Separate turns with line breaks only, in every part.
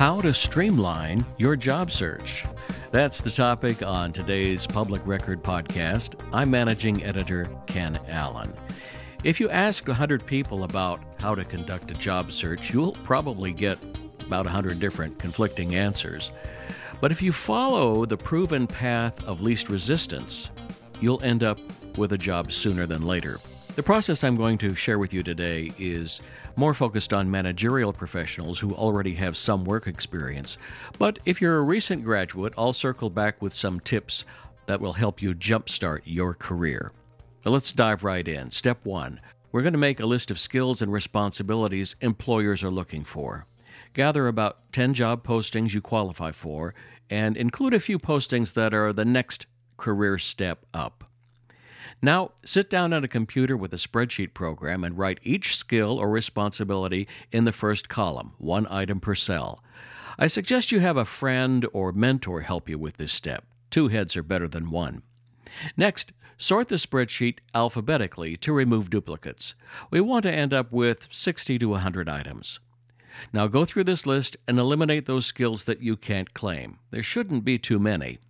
How to streamline your job search. That's the topic on today's Public Record podcast. I'm managing editor Ken Allen. If you ask 100 people about how to conduct a job search, you'll probably get about 100 different conflicting answers. But if you follow the proven path of least resistance, you'll end up with a job sooner than later. The process I'm going to share with you today is more focused on managerial professionals who already have some work experience. But if you're a recent graduate, I'll circle back with some tips that will help you jumpstart your career. Let's dive right in. Step one we're going to make a list of skills and responsibilities employers are looking for. Gather about 10 job postings you qualify for and include a few postings that are the next career step up. Now, sit down at a computer with a spreadsheet program and write each skill or responsibility in the first column, one item per cell. I suggest you have a friend or mentor help you with this step. Two heads are better than one. Next, Sort the spreadsheet alphabetically to remove duplicates. We want to end up with 60 to 100 items. Now go through this list and eliminate those skills that you can't claim. There shouldn't be too many.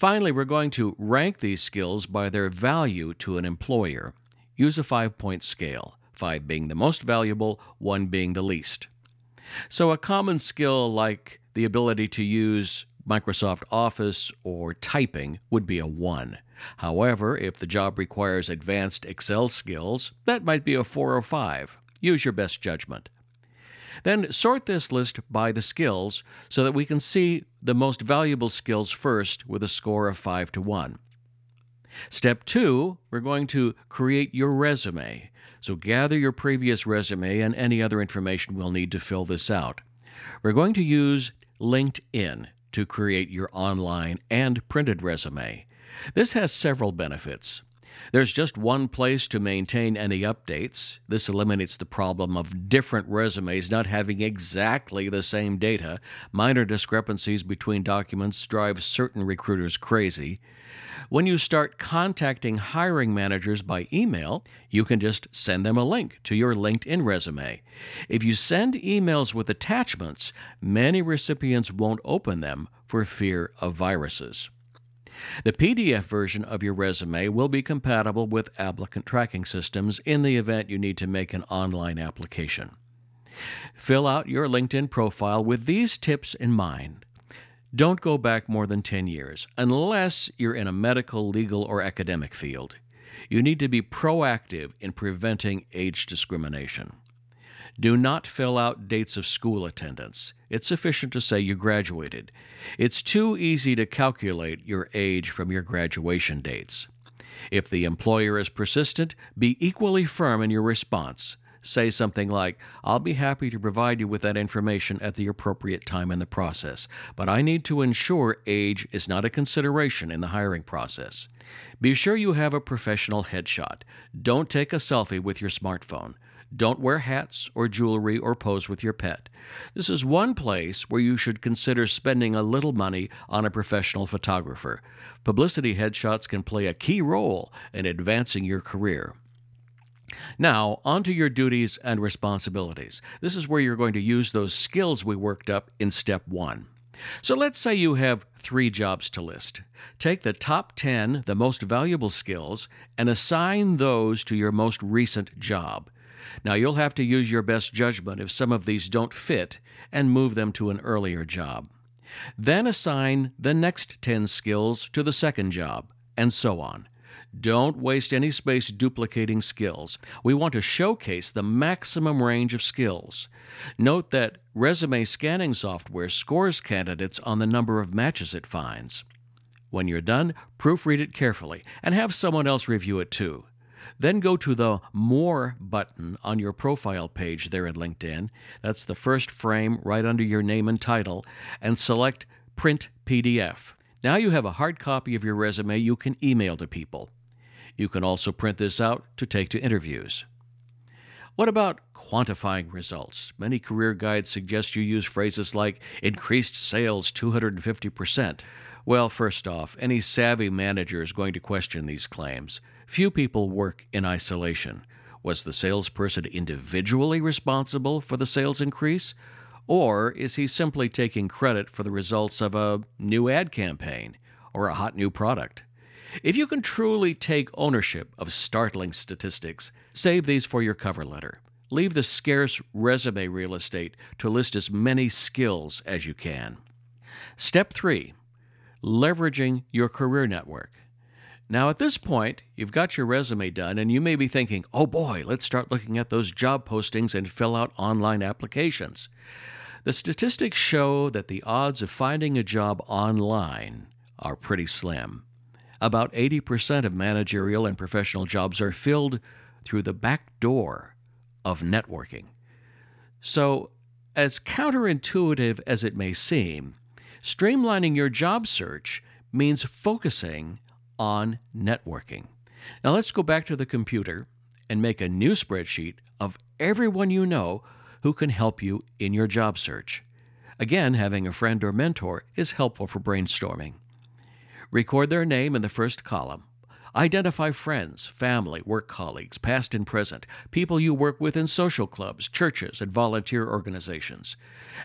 Finally, we're going to rank these skills by their value to an employer. Use a five point scale, five being the most valuable, one being the least. So, a common skill like the ability to use Microsoft Office or typing would be a 1. However, if the job requires advanced Excel skills, that might be a 4 or 5. Use your best judgment. Then sort this list by the skills so that we can see the most valuable skills first with a score of 5 to 1. Step 2, we're going to create your resume. So gather your previous resume and any other information we'll need to fill this out. We're going to use LinkedIn to create your online and printed resume. This has several benefits. There's just one place to maintain any updates. This eliminates the problem of different resumes not having exactly the same data. Minor discrepancies between documents drive certain recruiters crazy. When you start contacting hiring managers by email, you can just send them a link to your LinkedIn resume. If you send emails with attachments, many recipients won't open them for fear of viruses. The PDF version of your resume will be compatible with applicant tracking systems in the event you need to make an online application. Fill out your LinkedIn profile with these tips in mind. Don't go back more than 10 years, unless you're in a medical, legal, or academic field. You need to be proactive in preventing age discrimination. Do not fill out dates of school attendance. It's sufficient to say you graduated. It's too easy to calculate your age from your graduation dates. If the employer is persistent, be equally firm in your response. Say something like, I'll be happy to provide you with that information at the appropriate time in the process, but I need to ensure age is not a consideration in the hiring process. Be sure you have a professional headshot. Don't take a selfie with your smartphone. Don't wear hats or jewelry or pose with your pet. This is one place where you should consider spending a little money on a professional photographer. Publicity headshots can play a key role in advancing your career. Now, on to your duties and responsibilities. This is where you're going to use those skills we worked up in step one. So let's say you have three jobs to list. Take the top 10, the most valuable skills, and assign those to your most recent job. Now, you'll have to use your best judgment if some of these don't fit and move them to an earlier job. Then assign the next 10 skills to the second job, and so on. Don't waste any space duplicating skills. We want to showcase the maximum range of skills. Note that resume scanning software scores candidates on the number of matches it finds. When you're done, proofread it carefully and have someone else review it too. Then go to the More button on your profile page there at LinkedIn. That's the first frame right under your name and title, and select Print PDF. Now you have a hard copy of your resume you can email to people. You can also print this out to take to interviews. What about quantifying results? Many career guides suggest you use phrases like increased sales 250%. Well, first off, any savvy manager is going to question these claims. Few people work in isolation. Was the salesperson individually responsible for the sales increase? Or is he simply taking credit for the results of a new ad campaign or a hot new product? If you can truly take ownership of startling statistics, save these for your cover letter. Leave the scarce resume real estate to list as many skills as you can. Step 3 Leveraging your career network. Now, at this point, you've got your resume done, and you may be thinking, oh boy, let's start looking at those job postings and fill out online applications. The statistics show that the odds of finding a job online are pretty slim. About 80% of managerial and professional jobs are filled through the back door of networking. So, as counterintuitive as it may seem, streamlining your job search means focusing on networking. Now, let's go back to the computer and make a new spreadsheet of everyone you know who can help you in your job search. Again, having a friend or mentor is helpful for brainstorming. Record their name in the first column. Identify friends, family, work colleagues, past and present, people you work with in social clubs, churches, and volunteer organizations.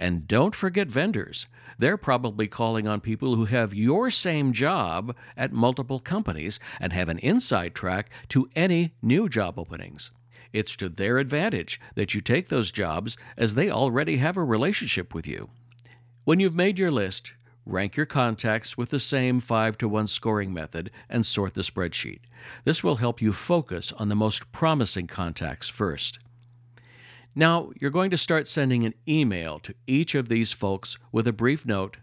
And don't forget vendors. They're probably calling on people who have your same job at multiple companies and have an inside track to any new job openings. It's to their advantage that you take those jobs as they already have a relationship with you. When you've made your list, rank your contacts with the same 5 to 1 scoring method and sort the spreadsheet. This will help you focus on the most promising contacts first. Now, you're going to start sending an email to each of these folks with a brief note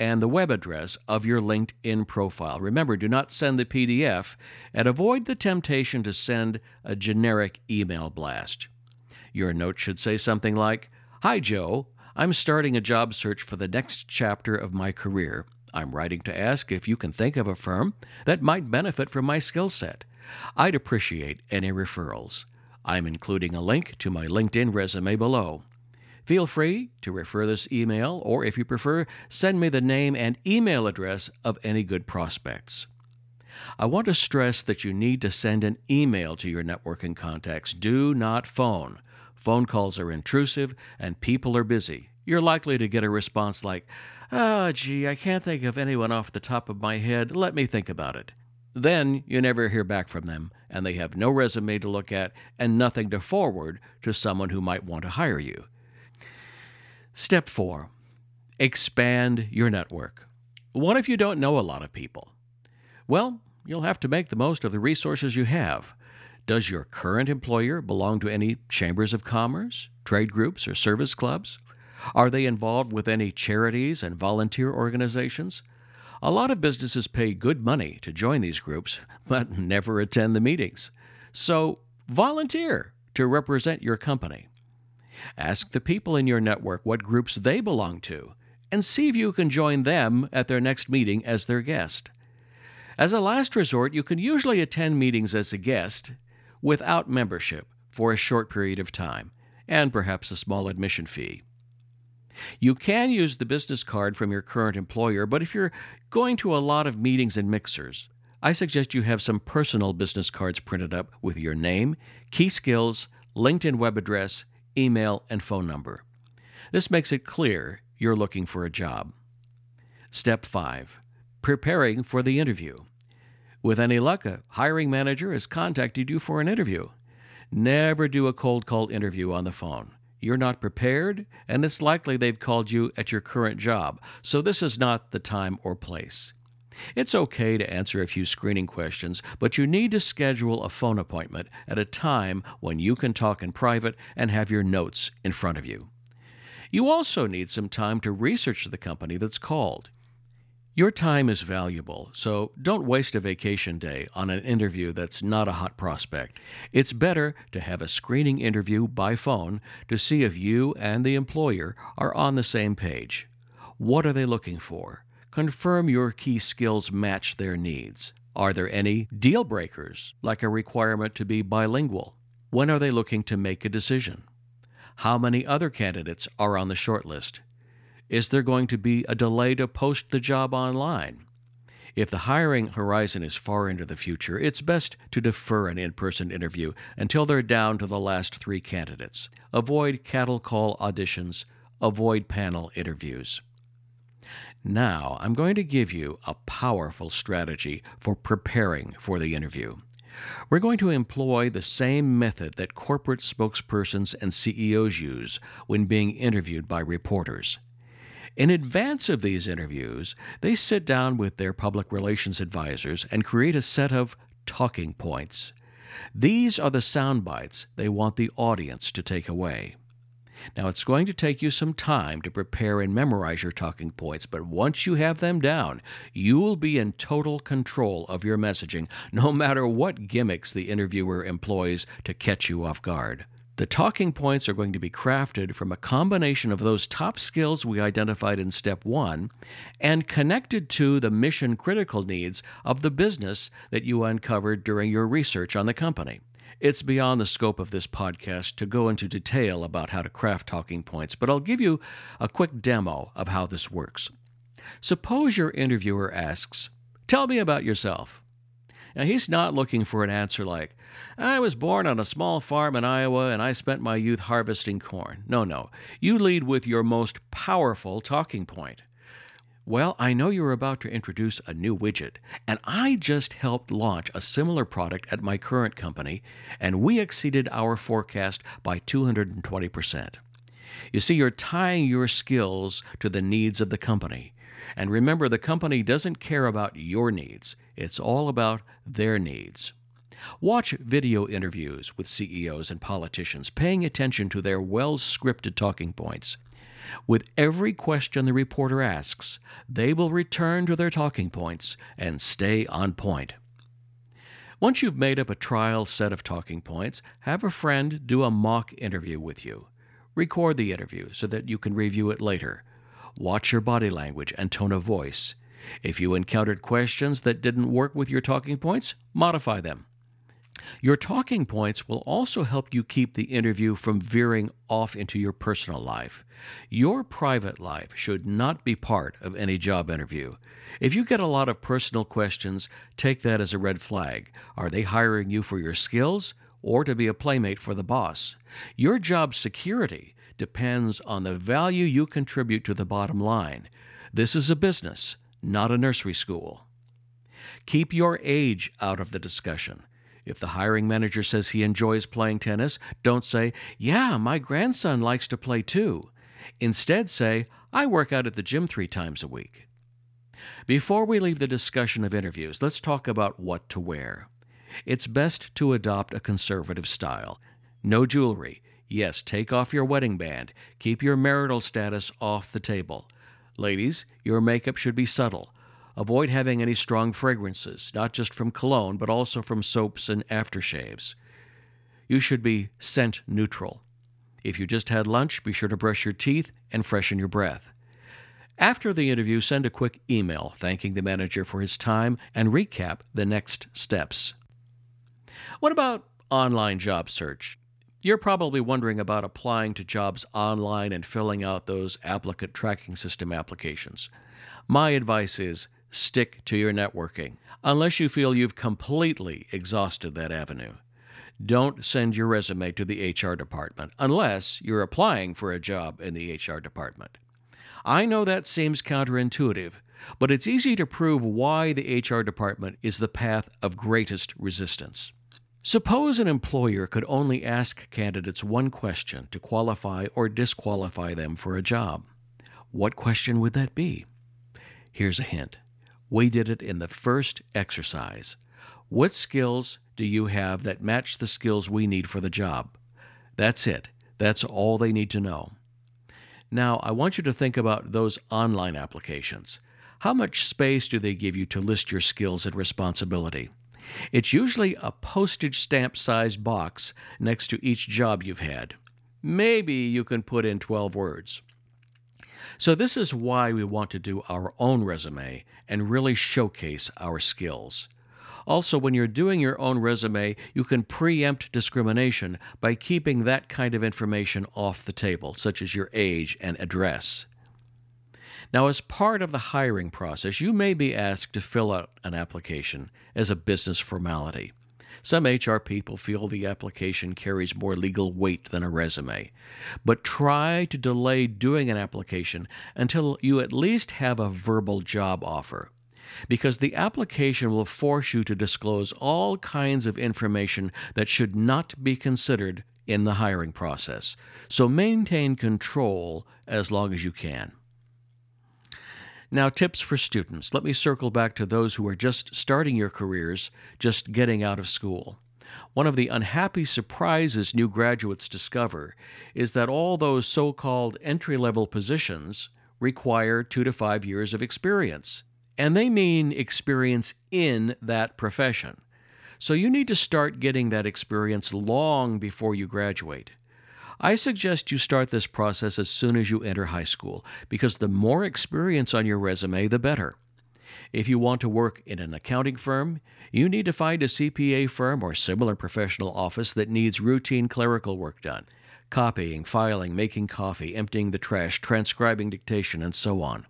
and the web address of your LinkedIn profile. Remember, do not send the PDF and avoid the temptation to send a generic email blast. Your note should say something like Hi, Joe. I'm starting a job search for the next chapter of my career. I'm writing to ask if you can think of a firm that might benefit from my skill set. I'd appreciate any referrals. I'm including a link to my LinkedIn resume below. Feel free to refer this email, or if you prefer, send me the name and email address of any good prospects. I want to stress that you need to send an email to your networking contacts. Do not phone. Phone calls are intrusive and people are busy. You're likely to get a response like, Oh, gee, I can't think of anyone off the top of my head. Let me think about it. Then you never hear back from them, and they have no resume to look at and nothing to forward to someone who might want to hire you. Step four expand your network. What if you don't know a lot of people? Well, you'll have to make the most of the resources you have. Does your current employer belong to any chambers of commerce, trade groups, or service clubs? Are they involved with any charities and volunteer organizations? A lot of businesses pay good money to join these groups, but never attend the meetings. So volunteer to represent your company. Ask the people in your network what groups they belong to and see if you can join them at their next meeting as their guest. As a last resort, you can usually attend meetings as a guest without membership for a short period of time and perhaps a small admission fee. You can use the business card from your current employer, but if you're going to a lot of meetings and mixers, I suggest you have some personal business cards printed up with your name, key skills, LinkedIn web address, email, and phone number. This makes it clear you're looking for a job. Step 5 Preparing for the interview. With any luck, a hiring manager has contacted you for an interview. Never do a cold call interview on the phone. You're not prepared, and it's likely they've called you at your current job, so this is not the time or place. It's okay to answer a few screening questions, but you need to schedule a phone appointment at a time when you can talk in private and have your notes in front of you. You also need some time to research the company that's called. Your time is valuable, so don't waste a vacation day on an interview that's not a hot prospect. It's better to have a screening interview by phone to see if you and the employer are on the same page. What are they looking for? Confirm your key skills match their needs. Are there any deal breakers, like a requirement to be bilingual? When are they looking to make a decision? How many other candidates are on the shortlist? Is there going to be a delay to post the job online? If the hiring horizon is far into the future, it's best to defer an in person interview until they're down to the last three candidates. Avoid cattle call auditions avoid panel interviews. Now, I'm going to give you a powerful strategy for preparing for the interview. We're going to employ the same method that corporate spokespersons and CEOs use when being interviewed by reporters. In advance of these interviews, they sit down with their public relations advisors and create a set of talking points. These are the sound bites they want the audience to take away. Now, it's going to take you some time to prepare and memorize your talking points, but once you have them down, you will be in total control of your messaging, no matter what gimmicks the interviewer employs to catch you off guard. The talking points are going to be crafted from a combination of those top skills we identified in step one and connected to the mission critical needs of the business that you uncovered during your research on the company. It's beyond the scope of this podcast to go into detail about how to craft talking points, but I'll give you a quick demo of how this works. Suppose your interviewer asks, Tell me about yourself. Now, he's not looking for an answer like, I was born on a small farm in Iowa and I spent my youth harvesting corn. No, no. You lead with your most powerful talking point. Well, I know you're about to introduce a new widget, and I just helped launch a similar product at my current company, and we exceeded our forecast by 220%. You see, you're tying your skills to the needs of the company. And remember, the company doesn't care about your needs, it's all about their needs. Watch video interviews with CEOs and politicians, paying attention to their well scripted talking points. With every question the reporter asks, they will return to their talking points and stay on point. Once you've made up a trial set of talking points, have a friend do a mock interview with you. Record the interview so that you can review it later. Watch your body language and tone of voice. If you encountered questions that didn't work with your talking points, modify them. Your talking points will also help you keep the interview from veering off into your personal life. Your private life should not be part of any job interview. If you get a lot of personal questions, take that as a red flag. Are they hiring you for your skills or to be a playmate for the boss? Your job security depends on the value you contribute to the bottom line. This is a business, not a nursery school. Keep your age out of the discussion. If the hiring manager says he enjoys playing tennis, don't say, Yeah, my grandson likes to play too. Instead, say, I work out at the gym three times a week. Before we leave the discussion of interviews, let's talk about what to wear. It's best to adopt a conservative style. No jewelry. Yes, take off your wedding band. Keep your marital status off the table. Ladies, your makeup should be subtle. Avoid having any strong fragrances, not just from cologne, but also from soaps and aftershaves. You should be scent neutral. If you just had lunch, be sure to brush your teeth and freshen your breath. After the interview, send a quick email thanking the manager for his time and recap the next steps. What about online job search? You're probably wondering about applying to jobs online and filling out those applicant tracking system applications. My advice is stick to your networking, unless you feel you've completely exhausted that avenue. Don't send your resume to the HR department unless you're applying for a job in the HR department. I know that seems counterintuitive, but it's easy to prove why the HR department is the path of greatest resistance. Suppose an employer could only ask candidates one question to qualify or disqualify them for a job. What question would that be? Here's a hint we did it in the first exercise. What skills do you have that match the skills we need for the job? That's it. That's all they need to know. Now, I want you to think about those online applications. How much space do they give you to list your skills and responsibility? It's usually a postage stamp sized box next to each job you've had. Maybe you can put in 12 words. So, this is why we want to do our own resume and really showcase our skills. Also, when you're doing your own resume, you can preempt discrimination by keeping that kind of information off the table, such as your age and address. Now, as part of the hiring process, you may be asked to fill out an application as a business formality. Some HR people feel the application carries more legal weight than a resume. But try to delay doing an application until you at least have a verbal job offer. Because the application will force you to disclose all kinds of information that should not be considered in the hiring process. So maintain control as long as you can. Now, tips for students. Let me circle back to those who are just starting your careers, just getting out of school. One of the unhappy surprises new graduates discover is that all those so called entry level positions require two to five years of experience. And they mean experience in that profession. So you need to start getting that experience long before you graduate. I suggest you start this process as soon as you enter high school because the more experience on your resume, the better. If you want to work in an accounting firm, you need to find a CPA firm or similar professional office that needs routine clerical work done copying, filing, making coffee, emptying the trash, transcribing dictation, and so on.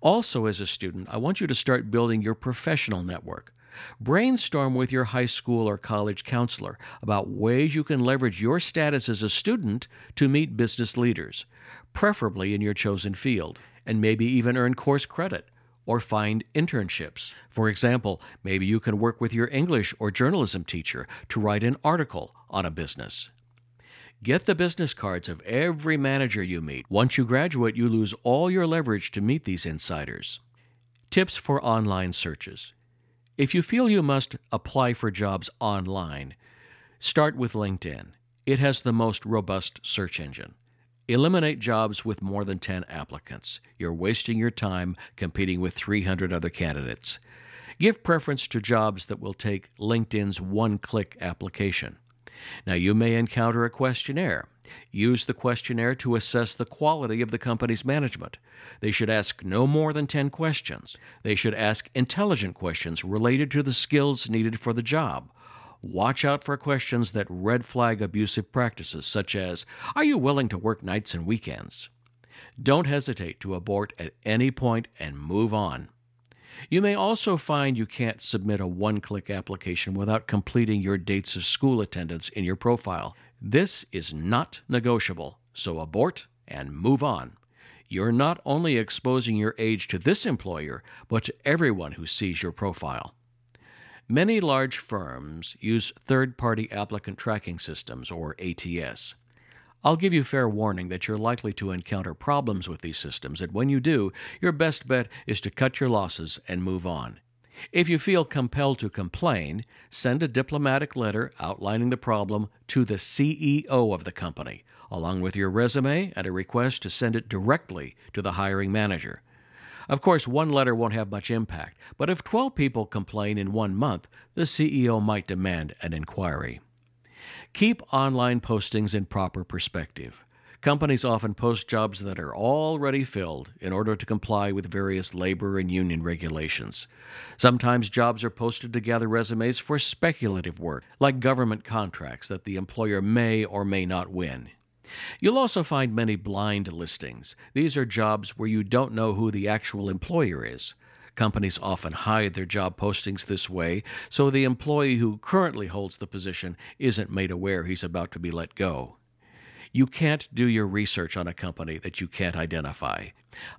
Also, as a student, I want you to start building your professional network. Brainstorm with your high school or college counselor about ways you can leverage your status as a student to meet business leaders, preferably in your chosen field, and maybe even earn course credit or find internships. For example, maybe you can work with your English or journalism teacher to write an article on a business. Get the business cards of every manager you meet. Once you graduate, you lose all your leverage to meet these insiders. Tips for online searches. If you feel you must apply for jobs online, start with LinkedIn. It has the most robust search engine. Eliminate jobs with more than 10 applicants. You're wasting your time competing with 300 other candidates. Give preference to jobs that will take LinkedIn's one click application. Now, you may encounter a questionnaire. Use the questionnaire to assess the quality of the company's management. They should ask no more than 10 questions. They should ask intelligent questions related to the skills needed for the job. Watch out for questions that red flag abusive practices, such as Are you willing to work nights and weekends? Don't hesitate to abort at any point and move on. You may also find you can't submit a one click application without completing your dates of school attendance in your profile. This is not negotiable, so abort and move on. You're not only exposing your age to this employer, but to everyone who sees your profile. Many large firms use third party applicant tracking systems, or ATS. I'll give you fair warning that you're likely to encounter problems with these systems, and when you do, your best bet is to cut your losses and move on. If you feel compelled to complain, send a diplomatic letter outlining the problem to the CEO of the company along with your resume and a request to send it directly to the hiring manager. Of course, one letter won't have much impact, but if 12 people complain in one month, the CEO might demand an inquiry. Keep online postings in proper perspective. Companies often post jobs that are already filled in order to comply with various labor and union regulations. Sometimes jobs are posted to gather resumes for speculative work, like government contracts that the employer may or may not win. You'll also find many blind listings. These are jobs where you don't know who the actual employer is. Companies often hide their job postings this way, so the employee who currently holds the position isn't made aware he's about to be let go. You can't do your research on a company that you can't identify.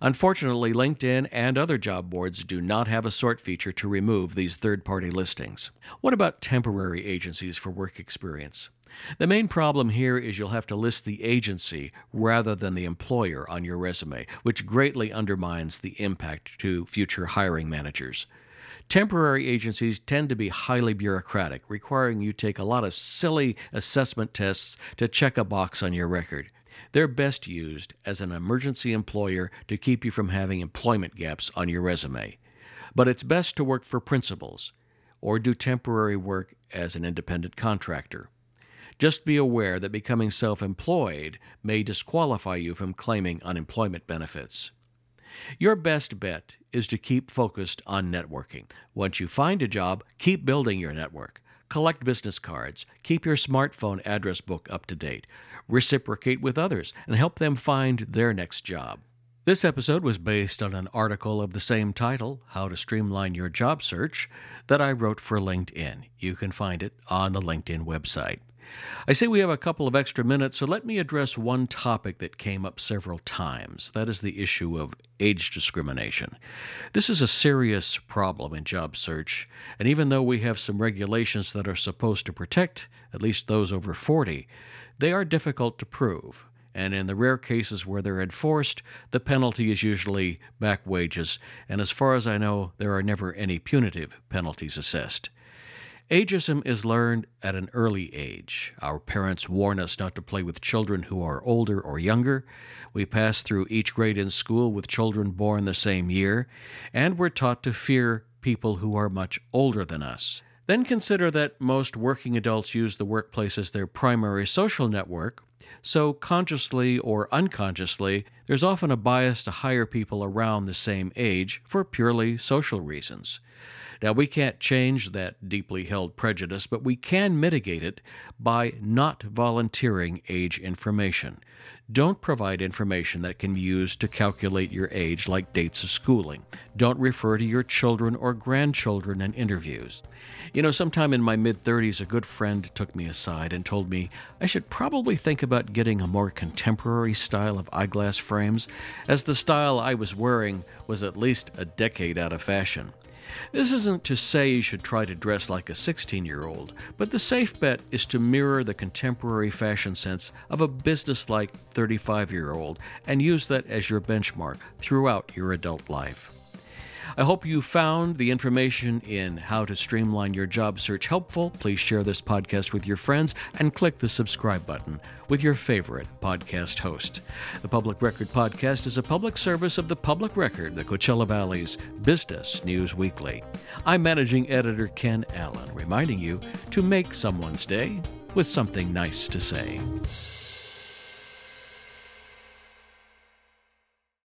Unfortunately, LinkedIn and other job boards do not have a sort feature to remove these third party listings. What about temporary agencies for work experience? The main problem here is you'll have to list the agency rather than the employer on your resume, which greatly undermines the impact to future hiring managers. Temporary agencies tend to be highly bureaucratic, requiring you take a lot of silly assessment tests to check a box on your record. They're best used as an emergency employer to keep you from having employment gaps on your resume. But it's best to work for principals or do temporary work as an independent contractor. Just be aware that becoming self employed may disqualify you from claiming unemployment benefits. Your best bet is to keep focused on networking. Once you find a job, keep building your network. Collect business cards, keep your smartphone address book up to date, reciprocate with others, and help them find their next job. This episode was based on an article of the same title, How to Streamline Your Job Search, that I wrote for LinkedIn. You can find it on the LinkedIn website. I say we have a couple of extra minutes, so let me address one topic that came up several times. That is the issue of age discrimination. This is a serious problem in job search, and even though we have some regulations that are supposed to protect at least those over 40, they are difficult to prove and in the rare cases where they're enforced, the penalty is usually back wages, and as far as I know, there are never any punitive penalties assessed. Ageism is learned at an early age. Our parents warn us not to play with children who are older or younger. We pass through each grade in school with children born the same year, and we're taught to fear people who are much older than us. Then consider that most working adults use the workplace as their primary social network, so consciously or unconsciously, there's often a bias to hire people around the same age for purely social reasons. Now, we can't change that deeply held prejudice, but we can mitigate it by not volunteering age information. Don't provide information that can be used to calculate your age, like dates of schooling. Don't refer to your children or grandchildren in interviews. You know, sometime in my mid 30s, a good friend took me aside and told me I should probably think about getting a more contemporary style of eyeglass frames, as the style I was wearing was at least a decade out of fashion. This isn't to say you should try to dress like a 16 year old, but the safe bet is to mirror the contemporary fashion sense of a businesslike 35 year old and use that as your benchmark throughout your adult life. I hope you found the information in how to streamline your job search helpful. Please share this podcast with your friends and click the subscribe button with your favorite podcast host. The Public Record Podcast is a public service of the Public Record, the Coachella Valley's Business News Weekly. I'm managing editor Ken Allen, reminding you to make someone's day with something nice to say.